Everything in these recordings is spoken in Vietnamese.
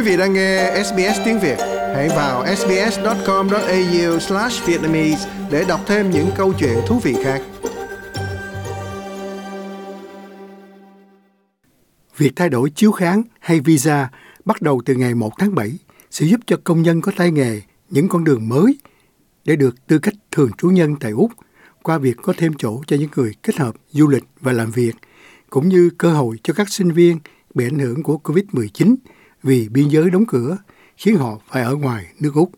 Quý vị đang nghe SBS tiếng Việt, hãy vào sbs.com.au/vietnamese để đọc thêm những câu chuyện thú vị khác. Việc thay đổi chiếu kháng hay visa bắt đầu từ ngày 1 tháng 7 sẽ giúp cho công nhân có tay nghề những con đường mới để được tư cách thường trú nhân tại Úc qua việc có thêm chỗ cho những người kết hợp du lịch và làm việc, cũng như cơ hội cho các sinh viên bị ảnh hưởng của COVID-19 vì biên giới đóng cửa, khiến họ phải ở ngoài nước Úc.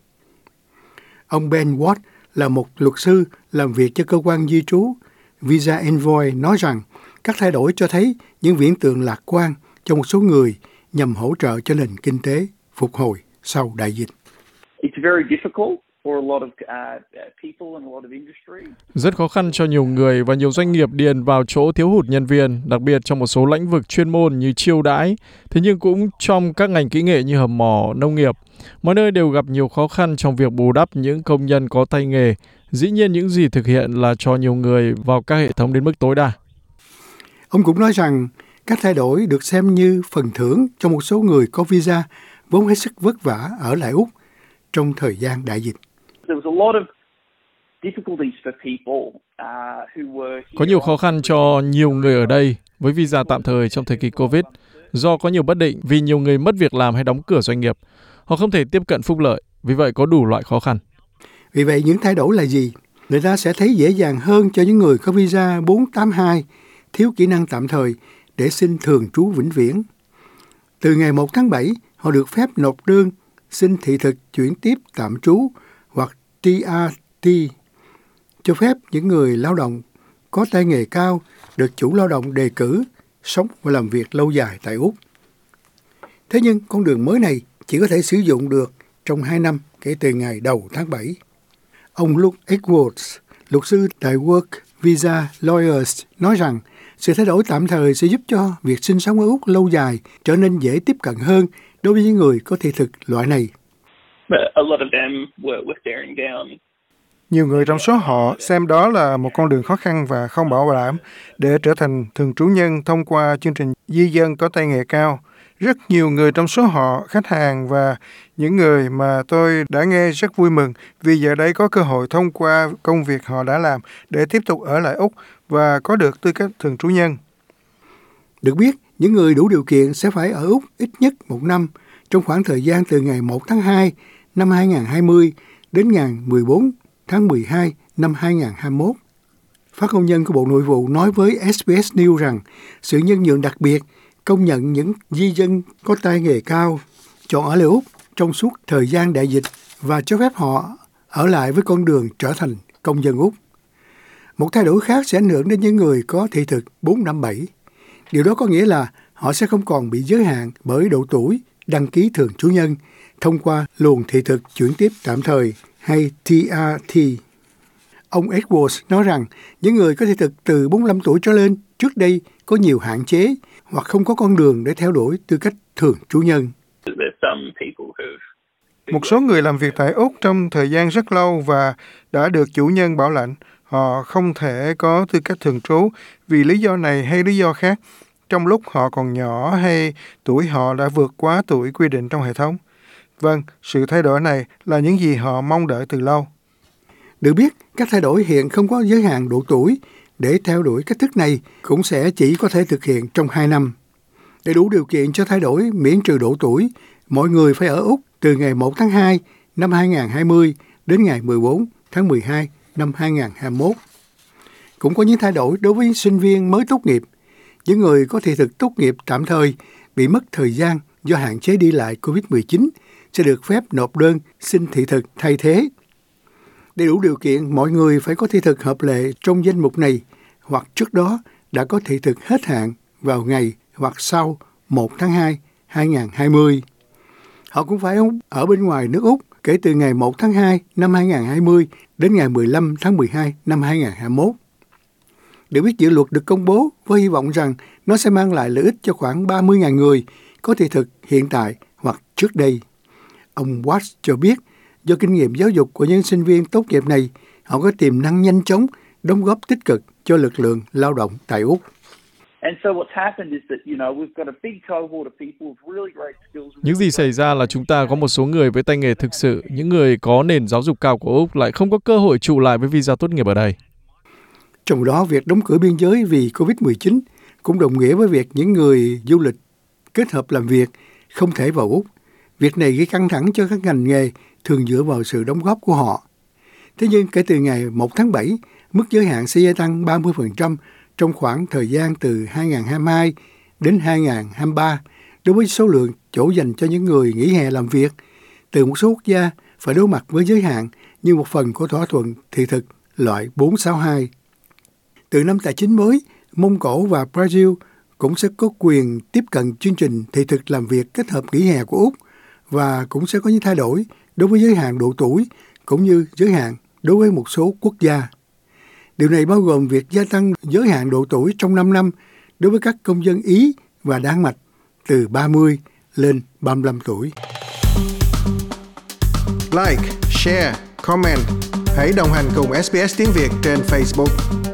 Ông Ben Watt là một luật sư làm việc cho cơ quan di trú Visa Envoy nói rằng các thay đổi cho thấy những viễn tượng lạc quan cho một số người nhằm hỗ trợ cho nền kinh tế phục hồi sau đại dịch. It's very difficult rất khó khăn cho nhiều người và nhiều doanh nghiệp điền vào chỗ thiếu hụt nhân viên, đặc biệt trong một số lĩnh vực chuyên môn như chiêu đãi, thế nhưng cũng trong các ngành kỹ nghệ như hầm mỏ, nông nghiệp. Mọi nơi đều gặp nhiều khó khăn trong việc bù đắp những công nhân có tay nghề. Dĩ nhiên những gì thực hiện là cho nhiều người vào các hệ thống đến mức tối đa. Ông cũng nói rằng các thay đổi được xem như phần thưởng cho một số người có visa vốn hết sức vất vả ở lại Úc trong thời gian đại dịch. Uh, có nhiều khó khăn cho nhiều người ở đây với visa tạm thời trong thời kỳ Covid do có nhiều bất định vì nhiều người mất việc làm hay đóng cửa doanh nghiệp. Họ không thể tiếp cận phúc lợi, vì vậy có đủ loại khó khăn. Vì vậy những thay đổi là gì? Người ta sẽ thấy dễ dàng hơn cho những người có visa 482 thiếu kỹ năng tạm thời để xin thường trú vĩnh viễn. Từ ngày 1 tháng 7, họ được phép nộp đơn xin thị thực chuyển tiếp tạm trú TRT cho phép những người lao động có tay nghề cao được chủ lao động đề cử sống và làm việc lâu dài tại Úc. Thế nhưng con đường mới này chỉ có thể sử dụng được trong 2 năm kể từ ngày đầu tháng 7. Ông Luke Edwards, luật sư tại Work Visa Lawyers, nói rằng sự thay đổi tạm thời sẽ giúp cho việc sinh sống ở Úc lâu dài trở nên dễ tiếp cận hơn đối với những người có thị thực loại này. Nhiều người trong số họ xem đó là một con đường khó khăn và không bảo đảm để trở thành thường trú nhân thông qua chương trình di dân có tay nghề cao. Rất nhiều người trong số họ, khách hàng và những người mà tôi đã nghe rất vui mừng vì giờ đây có cơ hội thông qua công việc họ đã làm để tiếp tục ở lại Úc và có được tư cách thường trú nhân. Được biết, những người đủ điều kiện sẽ phải ở Úc ít nhất một năm trong khoảng thời gian từ ngày 1 tháng 2 năm 2020 đến ngày 14 tháng 12 năm 2021. Phát ngôn nhân của Bộ Nội vụ nói với SBS News rằng sự nhân nhượng đặc biệt công nhận những di dân có tay nghề cao chọn ở lại Úc trong suốt thời gian đại dịch và cho phép họ ở lại với con đường trở thành công dân Úc. Một thay đổi khác sẽ ảnh hưởng đến những người có thị thực 457. Điều đó có nghĩa là họ sẽ không còn bị giới hạn bởi độ tuổi đăng ký thường trú nhân thông qua luồng thị thực chuyển tiếp tạm thời hay TRT. Ông Edwards nói rằng những người có thị thực từ 45 tuổi trở lên trước đây có nhiều hạn chế hoặc không có con đường để theo đuổi tư cách thường trú nhân. Một số người làm việc tại Úc trong thời gian rất lâu và đã được chủ nhân bảo lãnh họ không thể có tư cách thường trú vì lý do này hay lý do khác trong lúc họ còn nhỏ hay tuổi họ đã vượt quá tuổi quy định trong hệ thống. Vâng, sự thay đổi này là những gì họ mong đợi từ lâu. Được biết, các thay đổi hiện không có giới hạn độ tuổi. Để theo đuổi cách thức này cũng sẽ chỉ có thể thực hiện trong 2 năm. Để đủ điều kiện cho thay đổi miễn trừ độ tuổi, mọi người phải ở Úc từ ngày 1 tháng 2 năm 2020 đến ngày 14 tháng 12 năm 2021. Cũng có những thay đổi đối với sinh viên mới tốt nghiệp. Những người có thị thực tốt nghiệp tạm thời bị mất thời gian do hạn chế đi lại COVID-19 sẽ được phép nộp đơn xin thị thực thay thế. Để đủ điều kiện, mọi người phải có thị thực hợp lệ trong danh mục này hoặc trước đó đã có thị thực hết hạn vào ngày hoặc sau 1 tháng 2 2020. Họ cũng phải ở bên ngoài nước Úc kể từ ngày 1 tháng 2 năm 2020 đến ngày 15 tháng 12 năm 2021. Để biết dự luật được công bố với hy vọng rằng nó sẽ mang lại lợi ích cho khoảng 30.000 người có thị thực hiện tại hoặc trước đây. Ông Watts cho biết, do kinh nghiệm giáo dục của những sinh viên tốt nghiệp này, họ có tiềm năng nhanh chóng đóng góp tích cực cho lực lượng lao động tại Úc. Những gì xảy ra là chúng ta có một số người với tay nghề thực sự, những người có nền giáo dục cao của Úc lại không có cơ hội trụ lại với visa tốt nghiệp ở đây. Trong đó, việc đóng cửa biên giới vì COVID-19 cũng đồng nghĩa với việc những người du lịch kết hợp làm việc không thể vào Úc. Việc này gây căng thẳng cho các ngành nghề thường dựa vào sự đóng góp của họ. Thế nhưng kể từ ngày 1 tháng 7, mức giới hạn sẽ gia tăng 30% trong khoảng thời gian từ 2022 đến 2023 đối với số lượng chỗ dành cho những người nghỉ hè làm việc từ một số quốc gia phải đối mặt với giới hạn như một phần của thỏa thuận thị thực loại 462. Từ năm tài chính mới, Mông Cổ và Brazil cũng sẽ có quyền tiếp cận chương trình thị thực làm việc kết hợp nghỉ hè của Úc và cũng sẽ có những thay đổi đối với giới hạn độ tuổi cũng như giới hạn đối với một số quốc gia. Điều này bao gồm việc gia tăng giới hạn độ tuổi trong 5 năm đối với các công dân Ý và Đan Mạch từ 30 lên 35 tuổi. Like, share, comment. Hãy đồng hành cùng SBS tiếng Việt trên Facebook.